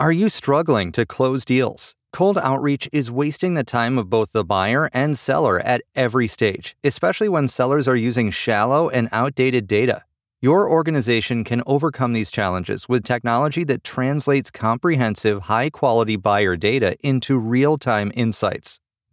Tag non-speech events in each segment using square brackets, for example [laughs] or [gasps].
Are you struggling to close deals? Cold outreach is wasting the time of both the buyer and seller at every stage, especially when sellers are using shallow and outdated data. Your organization can overcome these challenges with technology that translates comprehensive, high quality buyer data into real time insights.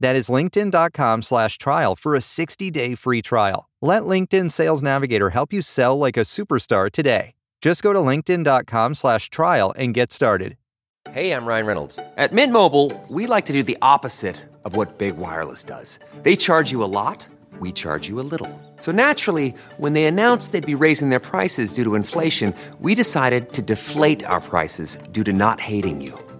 That is linkedin.com slash trial for a 60-day free trial. Let LinkedIn Sales Navigator help you sell like a superstar today. Just go to linkedin.com slash trial and get started. Hey, I'm Ryan Reynolds. At Mint Mobile, we like to do the opposite of what Big Wireless does. They charge you a lot, we charge you a little. So naturally, when they announced they'd be raising their prices due to inflation, we decided to deflate our prices due to not hating you.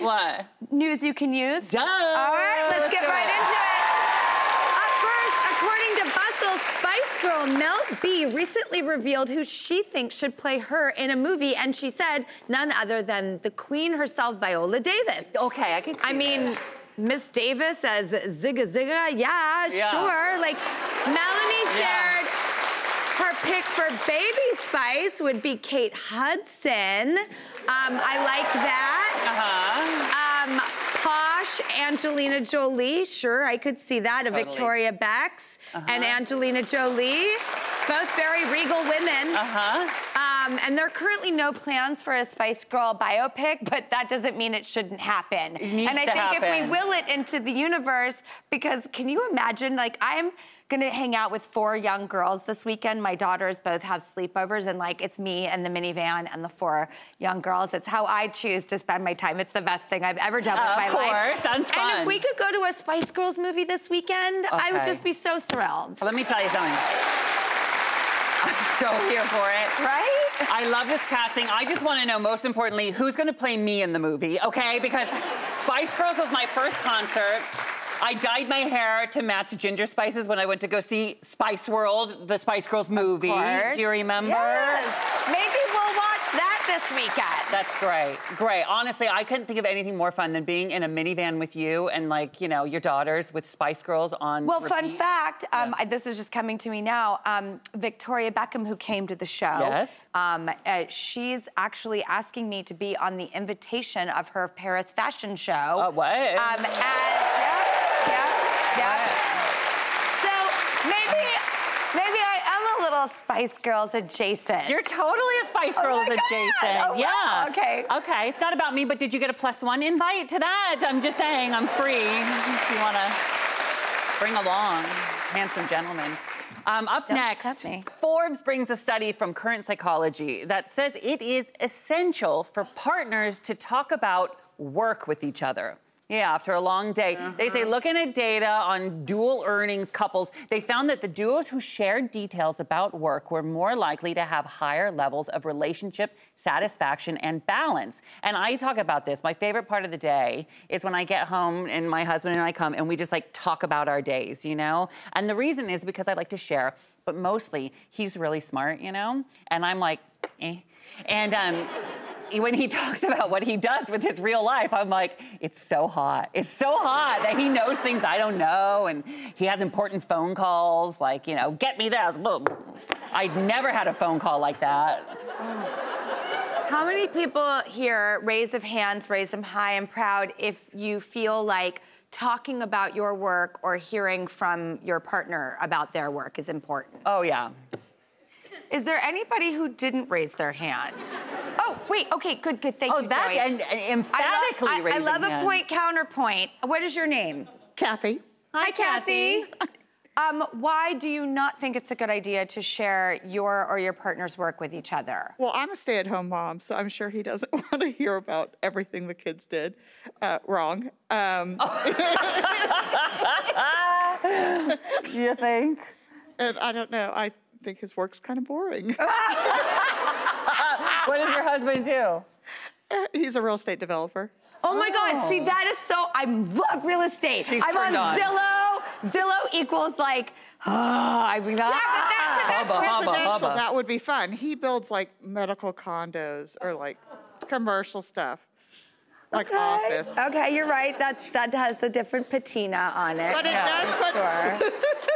what? News you can use. Duh. All right, let's, Let's get right it. into it. Up first, according to Bustle, Spice Girl Mel B recently revealed who she thinks should play her in a movie, and she said none other than the queen herself, Viola Davis. Okay, I can see I mean. Miss Davis as Zigga Zigga, yeah, Yeah. sure. Like, Melanie Yeah. Pick for Baby Spice would be Kate Hudson. Um, I like that. Uh-huh. Um, posh Angelina Jolie, sure, I could see that. A Victoria Becks Uh-huh. and Angelina Jolie, both very regal women. Uh-huh. Um, and there are currently no plans for a Spice Girl biopic, but that doesn't mean it shouldn't happen. It needs and I to think if we will it into the universe, because can you imagine? Like, I'm gonna hang out with four young girls this weekend. My daughters both have sleepovers, and like, it's me and the minivan and the four young girls. It's how I choose to spend my time. It's the best thing I've ever done with Of my life. course, sounds fun. And if we could go to a Spice Girls movie this weekend, I would just be so thrilled. Let me tell you something. I'm so here for it. Right? I love this casting. I just want to know, most importantly, who's going to play me in the movie, okay? Because Spice Girls was my first concert. I dyed my hair to match Ginger Spices when I went to go see Spice World, the Spice Girls movie. Do you remember? Yes. Maybe we'll watch that this weekend. That's great. Great. Honestly, I couldn't think of anything more fun than being in a minivan with you and like, you know, your daughters with Spice Girls on. Well, fun fact, um, Yeah. I- this is just coming to me now. Um, Victoria Beckham, who came to the show, Yes. um, uh, she's actually asking me to be on the invitation of her Paris fashion show. Uh, what? Um, and, yeah, yeah, yeah. So maybe, maybe I am a little Spice Girls adjacent. You're totally a Spice Oh Girls my God. adjacent. Oh, yeah. wow. Okay. Okay. It's not about me, but did you get a plus one invite to that? I'm just saying, I'm free. If you want to bring along handsome gentlemen. Um, up Don't next, me. Forbes brings a study from Current Psychology that says it is essential for partners to talk about work with each other. Yeah, after a long day. They say looking at data on dual earnings couples, they found that the duos who shared details about work were more likely to have higher levels of relationship satisfaction and balance. And I talk about this. My favorite part of the day is when I get home and my husband and I come and we just like talk about our days, you know? And the reason is because I like to share, but mostly he's really smart, you know? And I'm like, eh. And um, when he [laughs] talks about what he does with his real life, I'm like, it's so hot. It's so hot that he knows things I don't know, and he has important phone calls, like, you know, get me this. Boom. I'd never had a phone call like that. How many people here, raise of hands, raise them high and proud, if you feel like talking about your work or hearing from your partner about their work is important? Oh, yeah. Is there anybody who didn't raise their hand? Oh, wait. Okay, good, good. Thank Oh, you, that's Joey. and, and emphatically I love, I, I raising love a point counterpoint. What is your name? Kathy. Hi, Kathy. Um, why do you not think it's a good idea to share your or your partner's work with each other? Well, I'm a stay at home mom, so I'm sure he doesn't [laughs] want to hear about everything the kids did uh, wrong. Um, [laughs] You think? [laughs] and I don't know. I think his work's kind of boring. [laughs] What does your husband do? He's a real estate developer. Oh my God! See, that is so. I love real estate. She's I'm on, on. Zillow. Zillow equals like. Oh, [sighs] I mean, ah. That's Hubba, hubba, residential. hubba. That would be fun. He builds like medical condos or like commercial stuff, like office. Okay, you're right. That's that has a different patina on it. But it Yeah, does for put- sure. [laughs]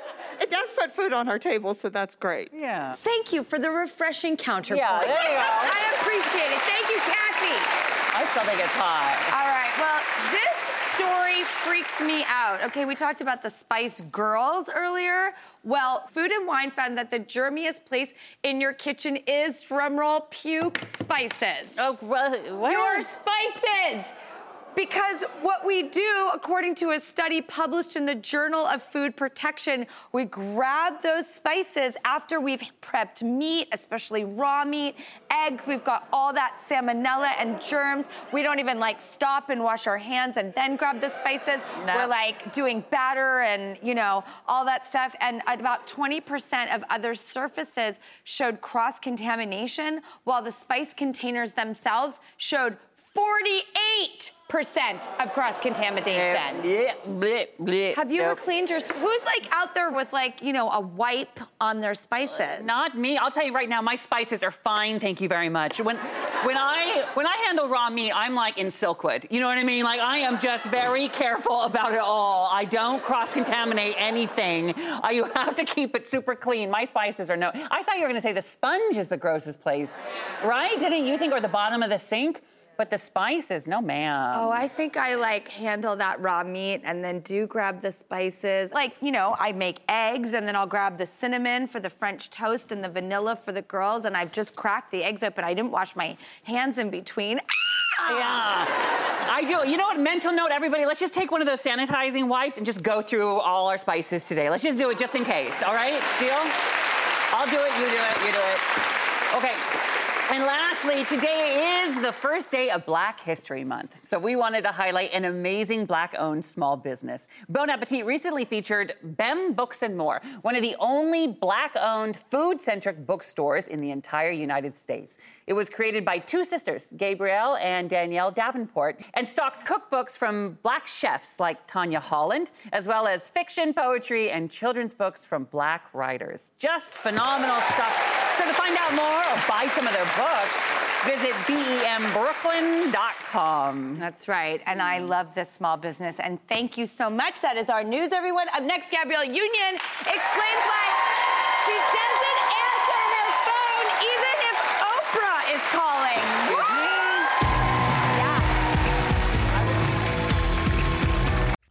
It does put food on our table, so that's great. Yeah. Thank you for the refreshing counterpoint. Yeah, there you [laughs] go. I appreciate it. Thank you, Kathy. My stomach gets hot. All right. Well, this story freaks me out. Okay, we talked about the Spice Girls earlier. Well, Food and Wine found that the germiest place in your kitchen is drumroll puke spices. Oh, well, what? Your spices. Because what we do, according to a study published in the Journal of Food Protection, we grab those spices after we've prepped meat, especially raw meat, eggs. We've got all that salmonella and germs. We don't even like stop and wash our hands and then grab the spices. No. We're like doing batter and, you know, all that stuff. And about 20% of other surfaces showed cross contamination, while the spice containers themselves showed 48% of cross contamination. Yeah, bleh, bleh. Have you ever cleaned your? Who's like out there with like you know a wipe on their spices? Not me. I'll tell you right now, my spices are fine. Thank you very much. When, when I when I handle raw meat, I'm like in Silkwood. You know what I mean? Like I am just very careful about it all. I don't cross contaminate anything. You have to keep it super clean. My spices are no. I thought you were gonna say the sponge is the grossest place, right? Didn't you think, or the bottom of the sink? But the spices, no, ma'am. Oh, I think I like handle that raw meat and then do grab the spices. Like, you know, I make eggs and then I'll grab the cinnamon for the French toast and the vanilla for the girls. And I've just cracked the eggs open. I didn't wash my hands in between. Ah! Yeah. I do. You know what? Mental note, everybody, let's just take one of those sanitizing wipes and just go through all our spices today. Let's just do it just in case, all right? Deal? I'll do it, you do it, you do it. Okay. And lastly, today is the first day of Black History Month. So we wanted to highlight an amazing black owned small business. Bon Appetit recently featured Bem Books and More, one of the only black owned food centric bookstores in the entire United States. It was created by two sisters, Gabrielle and Danielle Davenport, and stocks cookbooks from black chefs like Tanya Holland, as well as fiction, poetry, and children's books from black writers. Just phenomenal stuff. So to find out more or buy some of their books, visit bembrooklyn.com. That's right. And I love this small business. And thank you so much. That is our news, everyone. Up next, Gabrielle Union explains why she doesn't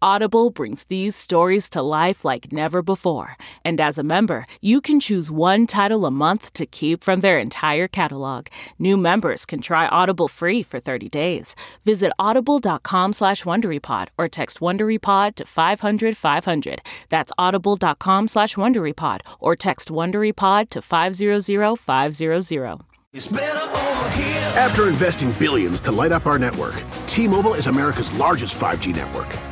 Audible brings these stories to life like never before. And as a member, you can choose one title a month to keep from their entire catalog. New members can try Audible free for 30 days. Visit audible.com slash WonderyPod or text WonderyPod to 500 500. That's audible.com slash WonderyPod or text WonderyPod to 500 500. After investing billions to light up our network, T-Mobile is America's largest 5G network.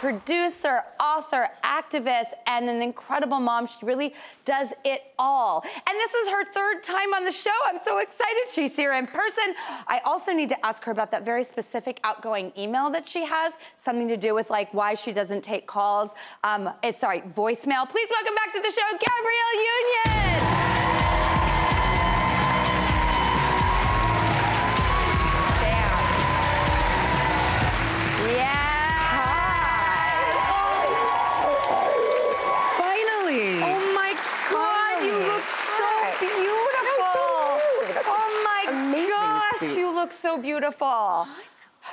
Producer, author, activist, and an incredible mom. She really does it all. And this is her third time on the show. I'm so excited she's here in person. I also need to ask her about that very specific outgoing email that she has, something to do with like why she doesn't take calls. Um, it's sorry, voicemail. Please welcome back to the show, Gabrielle Union. So beautiful.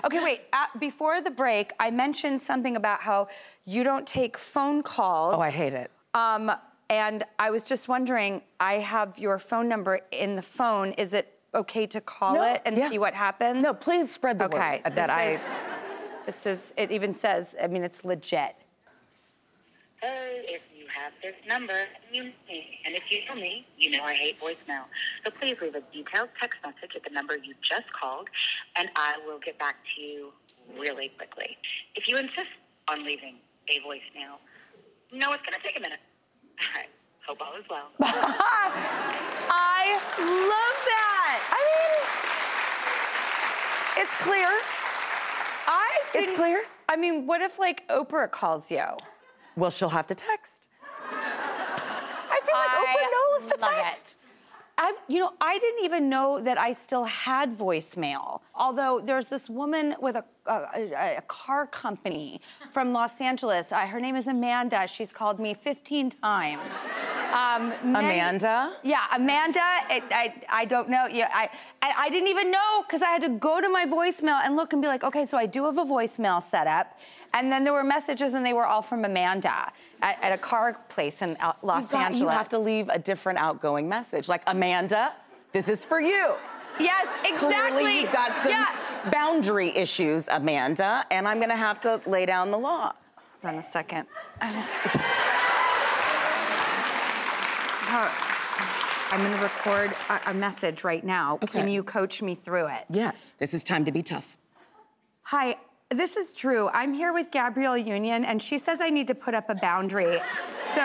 Okay, wait. At, before the break, I mentioned something about how you don't take phone calls. Oh, I hate it. Um, and I was just wondering, I have your phone number in the phone. Is it okay to call No, it and yeah. see what happens? No, please spread the okay, word that this I. This is. It even says. I mean, it's legit. Hey, if you have this number, you know me. And if you know me, you know I hate voicemail. So please leave a detailed text message at the number you just called, and I will get back to you really quickly. If you insist on leaving a voicemail, no, it's going to take a minute. [laughs] All right. Hope all is well. [laughs] I love that. I mean, it's clear. I It's didn't- clear. I mean, what if like Oprah calls you? Well, she'll have to text. I feel like I Oprah knows to it. text. I, you know, I didn't even know that I still had voicemail. Although there's this woman with a, a, a- a car company from Los Angeles. Uh, her name is Amanda. She's called me 15 times. Um, many- Amanda? Yeah, Amanda. It, I, I don't know. Yeah, I, I, I didn't even know because I had to go to my voicemail and look and be like, okay, so I do have a voicemail set up. And then there were messages, and they were all from Amanda at, at a car place in Los You got- Angeles. You have to leave a different outgoing message, like Amanda. This is for you. Yes, exactly. Clearly, you've got some Yeah. boundary issues, Amanda, and I'm going to have to lay down the law. Hold on a second. [laughs] How- I'm going to record a, a message right now. Can you coach me through it? Yes, this is time to be tough. Hi, this is Drew. I'm here with Gabrielle Union, and she says I need to put up a boundary. So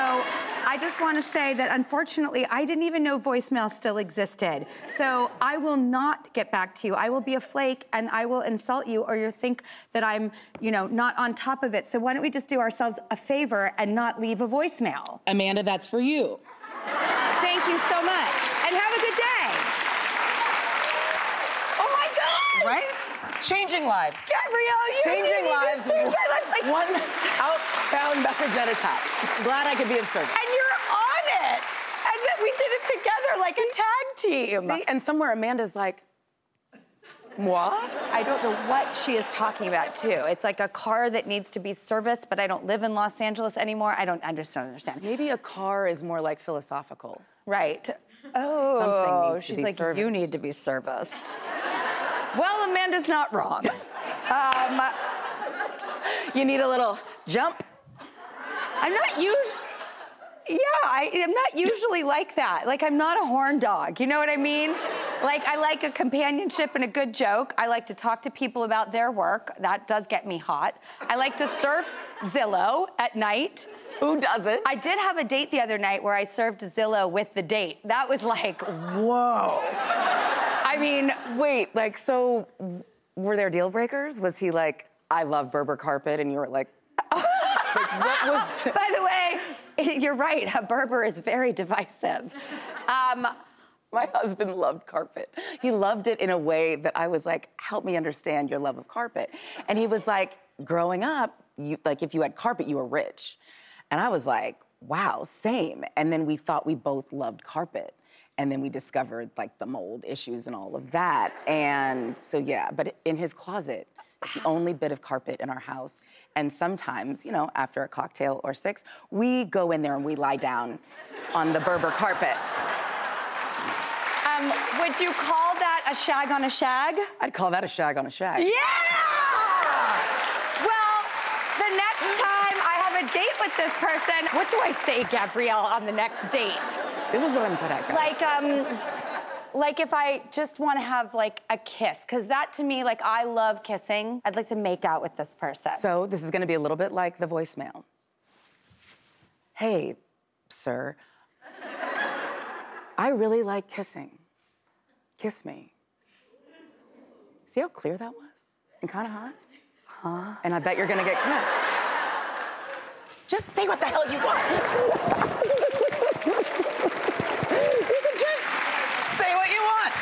I just want to say that unfortunately, I didn't even know voicemail still existed. So I will not get back to you. I will be a flake and I will insult you, or you'll think that I'm, you know, not on top of it. So why don't we just do ourselves a favor and not leave a voicemail? Amanda, that's for you. Thank you so much, and have a good day. Oh my God! Right? Changing lives. Gabrielle, you Changing you lives. just changed my life. Like, One outbound message at a time. Glad I could be of service. and you're on it. And that we did it together like a tag team. See, and somewhere Amanda's like, moi? I don't know what she is talking about too. It's like a car that needs to be serviced, but I don't live in Los Angeles anymore. I don't. I just don't understand. Maybe a car is more like philosophical. Right. Oh, Something needs to she's like, you need to be serviced. well, Amanda's not wrong. um, You need a little jump. I'm not usually. Yeah, I, I'm not usually like that. Like, I'm not a horn dog. You know what I mean? Like, I like a companionship and a good joke. I like to talk to people about their work. That does get me hot. I like to surf Zillow at night. Who doesn't? I did have a date the other night where I served Zillow with the date. That was like, whoa. I mean, Wait, like, so were there deal breakers? Was he like, I love Berber carpet, and you were like, [laughs] like what was. [laughs] by the way, you're right. A Berber is very divisive. Um, My husband loved carpet. He loved it in a way that I was like, help me understand your love of carpet. And he was like, growing up, you, like if you had carpet, you were rich. And I was like, wow, same. And then we thought we both loved carpet. And then we discovered like the mold issues and all of that. And so, yeah, but in his closet, it's the only bit of carpet in our house. And sometimes, you know, after a cocktail or six, we go in there and we lie down on the Berber carpet. Um, would you call that a shag on a shag? I'd call that a shag on a shag. Yeah! Well, the next time I have a date with this person, what do I say, Gabrielle, on the next date? This is what I'm good at, guys. Like, um, like if I just want to have like a kiss, because that to me, like I love kissing. I'd like to make out with this person. So this is going to be a little bit like the voicemail. Hey, sir. I really like kissing. Kiss me. See how clear that was? And kind of hot? Huh? And I bet you're gonna get kissed. Just say what the hell you want. you can just say what you want.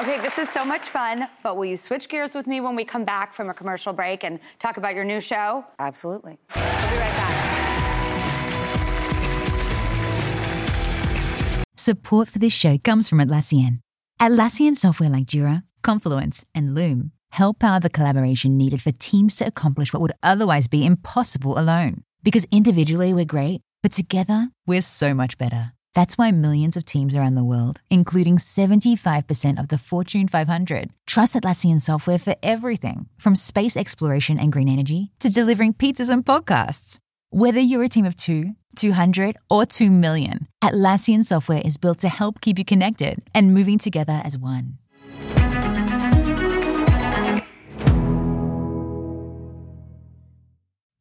Okay, this is so much fun, but will you switch gears with me when we come back from a commercial break and talk about your new show? Absolutely. We'll be right back. Support for this show comes from Atlassian. Atlassian software like Jira, Confluence, and Loom help power the collaboration needed for teams to accomplish what would otherwise be impossible alone. Because individually we're great, but together we're so much better. That's why millions of teams around the world, including 75% of the Fortune 500, trust Atlassian software for everything from space exploration and green energy to delivering pizzas and podcasts. Whether you're a team of two, 200, or 2 million, Atlassian software is built to help keep you connected and moving together as one.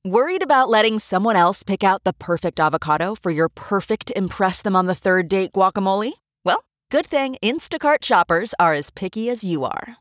Worried about letting someone else pick out the perfect avocado for your perfect Impress Them on the Third Date guacamole? Well, good thing Instacart shoppers are as picky as you are.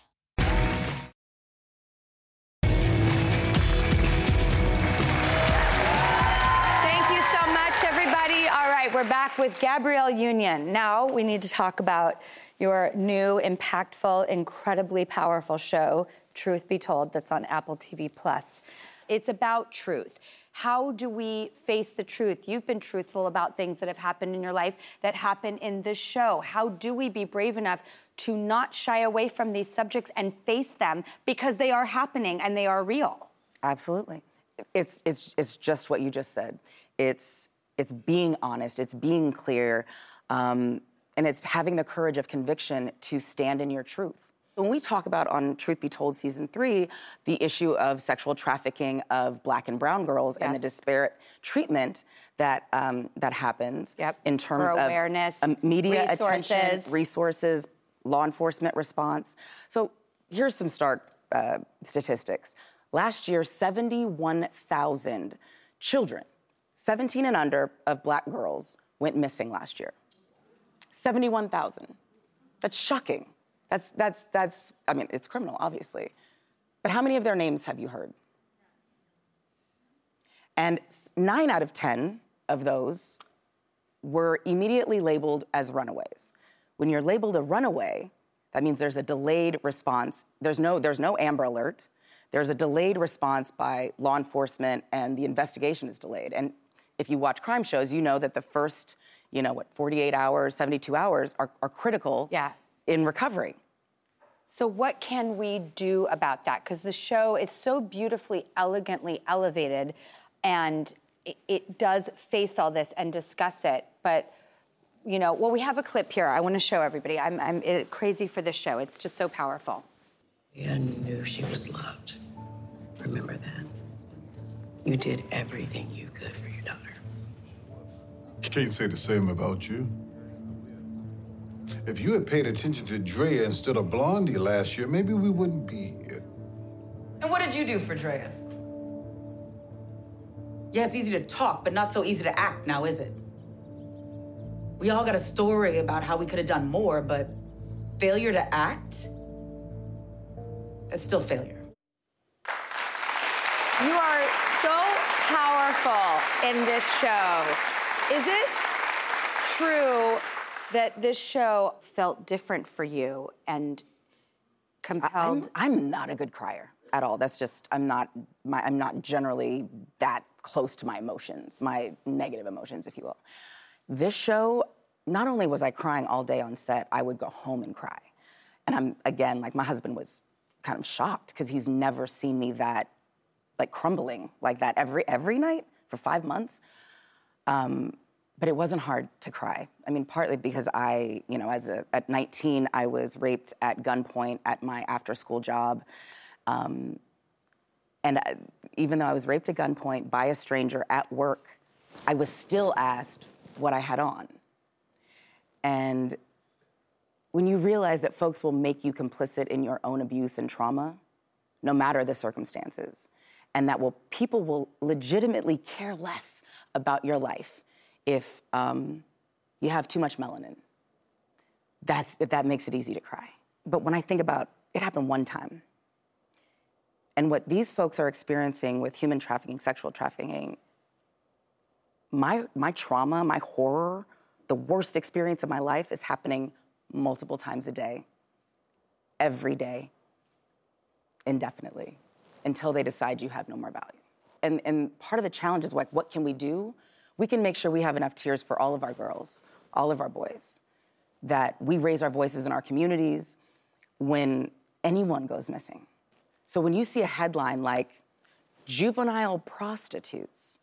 We're back with Gabrielle Union. Now we need to talk about your new, impactful, incredibly powerful show, Truth Be Told, that's on Apple TV Plus. It's about truth. How do we face the truth? You've been truthful about things that have happened in your life that happen in this show. How do we be brave enough to not shy away from these subjects and face them because they are happening and they are real? Absolutely. It's it's it's just what you just said. It's it's being honest. It's being clear, um, and it's having the courage of conviction to stand in your truth. When we talk about on Truth Be Told season three, the issue of sexual trafficking of black and brown girls and the disparate treatment that um, that happens in terms For of awareness, um, media resources. attention, resources, law enforcement response. So here's some stark uh, statistics. Last year, 71,000 children, 17 and under, of black girls went missing last year. 71,000. That's shocking. That's, that's, that's, I mean, it's criminal, obviously. But how many of their names have you heard? And nine out of 10 of those were immediately labeled as runaways. When you're labeled a runaway, that means there's a delayed response. There's no, there's no Amber Alert. There's a delayed response by law enforcement, and the investigation is delayed. And if you watch crime shows, you know that the first, you know, what, 48 hours, 72 hours are, are critical in recovery. So, what can we do about that? Because the show is so beautifully, elegantly elevated, and it, it does face all this and discuss it. But, you know, well, we have a clip here. I want to show everybody. I'm, I'm uh, crazy for this show. It's just so powerful. I knew she was loved. Remember that. You did everything you could for your daughter. You can't say the same about you. If you had paid attention to Drea instead of Blondie last year, maybe we wouldn't be here. And what did you do for Drea? Yeah, it's easy to talk, but not so easy to act now, is it? We all got a story about how we could have done more, but failure to act? That's still failure. You are so powerful in this show. Is it true that this show felt different for you and compelled. I'm, I'm not a good crier at all. That's just I'm not my I'm not generally that close to my emotions, my negative emotions, if you will. This show, not only was I crying all day on set, I would go home and cry. And I'm again like my husband was kind of shocked because he's never seen me that like crumbling like that every every night for five months. Um, but it wasn't hard to cry. I mean, partly because I, you know, as a, at 19, I was raped at gunpoint at my after-school job, um, and I, even though I was raped at gunpoint by a stranger at work, I was still asked what I had on. And when you realize that folks will make you complicit in your own abuse and trauma, no matter the circumstances, and that will people will legitimately care less about your life if um, you have too much melanin. That's that makes it easy to cry. But when I think about it, happened one time, and what these folks are experiencing with human trafficking, sexual trafficking, my my trauma, my horror, the worst experience of my life is happening multiple times a day, every day, indefinitely, until they decide you have no more value. And, and part of the challenge is like, what can we do? We can make sure we have enough tears for all of our girls, all of our boys, that we raise our voices in our communities when anyone goes missing. So when you see a headline like juvenile prostitutes,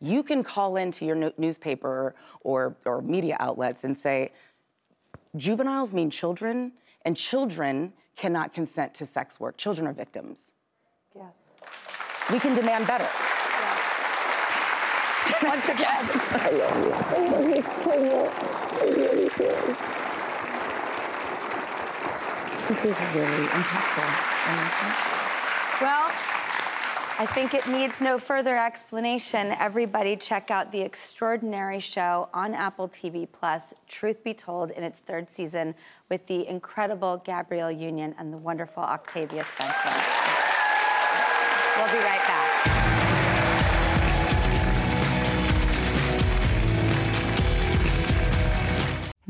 you can call into your newspaper or, or media outlets and say, juveniles mean children, and children cannot consent to sex work. Children are victims. Yes. We can demand better. Once again. I love you. I love you so much. I really do. This is really impactful. Well, I think it needs no further explanation. Everybody check out the extraordinary show on Apple TV Plus, Truth Be Told, in its third season with the incredible Gabrielle Union and the wonderful Octavia Spencer. We'll be right back.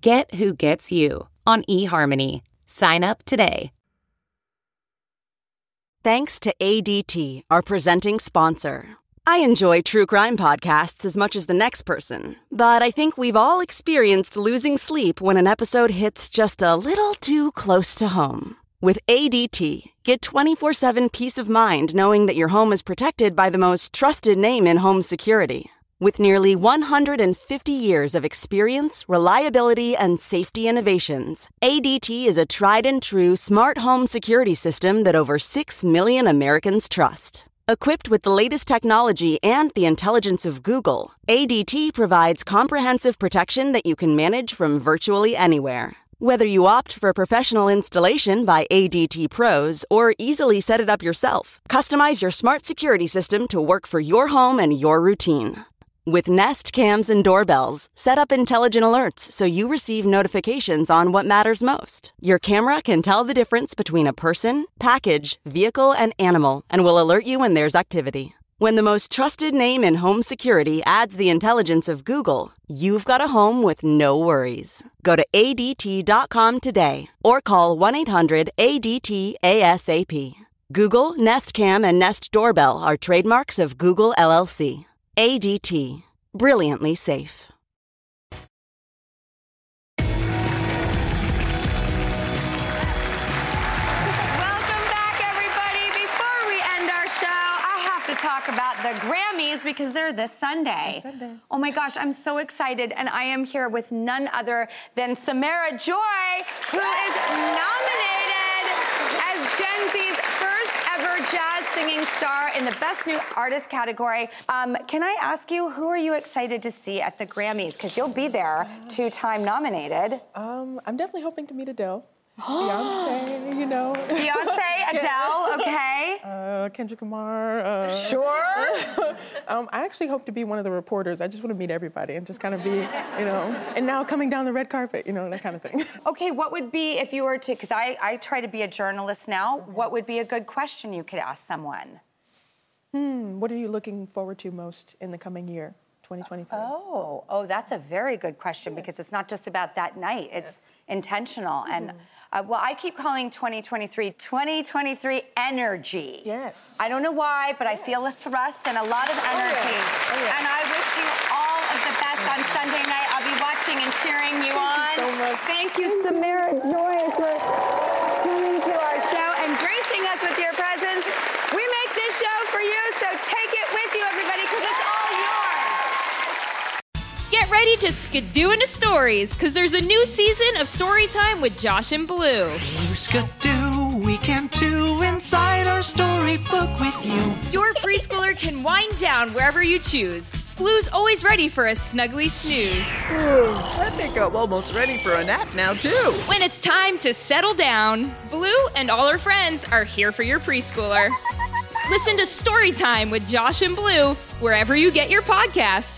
Get who gets you on eHarmony. Sign up today. Thanks to ADT, our presenting sponsor. I enjoy true crime podcasts as much as the next person, but I think we've all experienced losing sleep when an episode hits just a little too close to home. With ADT, get 24 7 peace of mind knowing that your home is protected by the most trusted name in home security. With nearly 150 years of experience, reliability, and safety innovations, ADT is a tried and true smart home security system that over 6 million Americans trust. Equipped with the latest technology and the intelligence of Google, ADT provides comprehensive protection that you can manage from virtually anywhere. Whether you opt for professional installation by ADT pros or easily set it up yourself, customize your smart security system to work for your home and your routine. With Nest cams and doorbells, set up intelligent alerts so you receive notifications on what matters most. Your camera can tell the difference between a person, package, vehicle, and animal and will alert you when there's activity. When the most trusted name in home security adds the intelligence of Google, you've got a home with no worries. Go to ADT.com today or call 1 800 ADT ASAP. Google, Nest Cam, and Nest Doorbell are trademarks of Google LLC. ADT. Brilliantly safe. Welcome back, everybody. Before we end our show, I have to talk about the Grammys because they're this Sunday. Sunday. Oh my gosh, I'm so excited. And I am here with none other than Samara Joy, who is nominated as Gen Z's first ever jazz singing star in the Best New Artist category. Um, can I ask you, who are you excited to see at the Grammys? Because you'll be there, two time nominated. Um, I'm definitely hoping to meet Adele. [gasps] Beyonce, you know. Beyonce, Adele, uh, Kendrick Lamar. Uh, Sure. [laughs] um, I actually hope to be one of the reporters. I just want to meet everybody and just kind of be, you know, and now coming down the red carpet, you know, that kind of thing. [laughs] Okay, what would be if you were to? Because I I try to be a journalist now. What would be a good question you could ask someone? Hmm, what are you looking forward to most in the coming year, 2024? Oh, oh, that's a very good question because it's not just about that night. It's intentional and. Uh, well, I keep calling 2023 2023 energy. Yes. I don't know why, but I feel a thrust and a lot of energy. And I wish you all of the best on Sunday night. I'll be watching and cheering you on. so much. Thank you, Samara Joy, for coming to our show and gracing us with your presence. We make this show for you, so take it with you, everybody, because it's all yours. Get ready to skidoo into stories, because there's a new season of Storytime with Josh and Blue. Skidoo, we can too inside our storybook with you. Your preschooler can wind down wherever you choose. Blue's always ready for a snuggly snooze. I think I'm almost ready for a nap now, too. When it's time to settle down, Blue and all her friends are here for your preschooler. Listen to Storytime with Josh and Blue wherever you get your podcasts.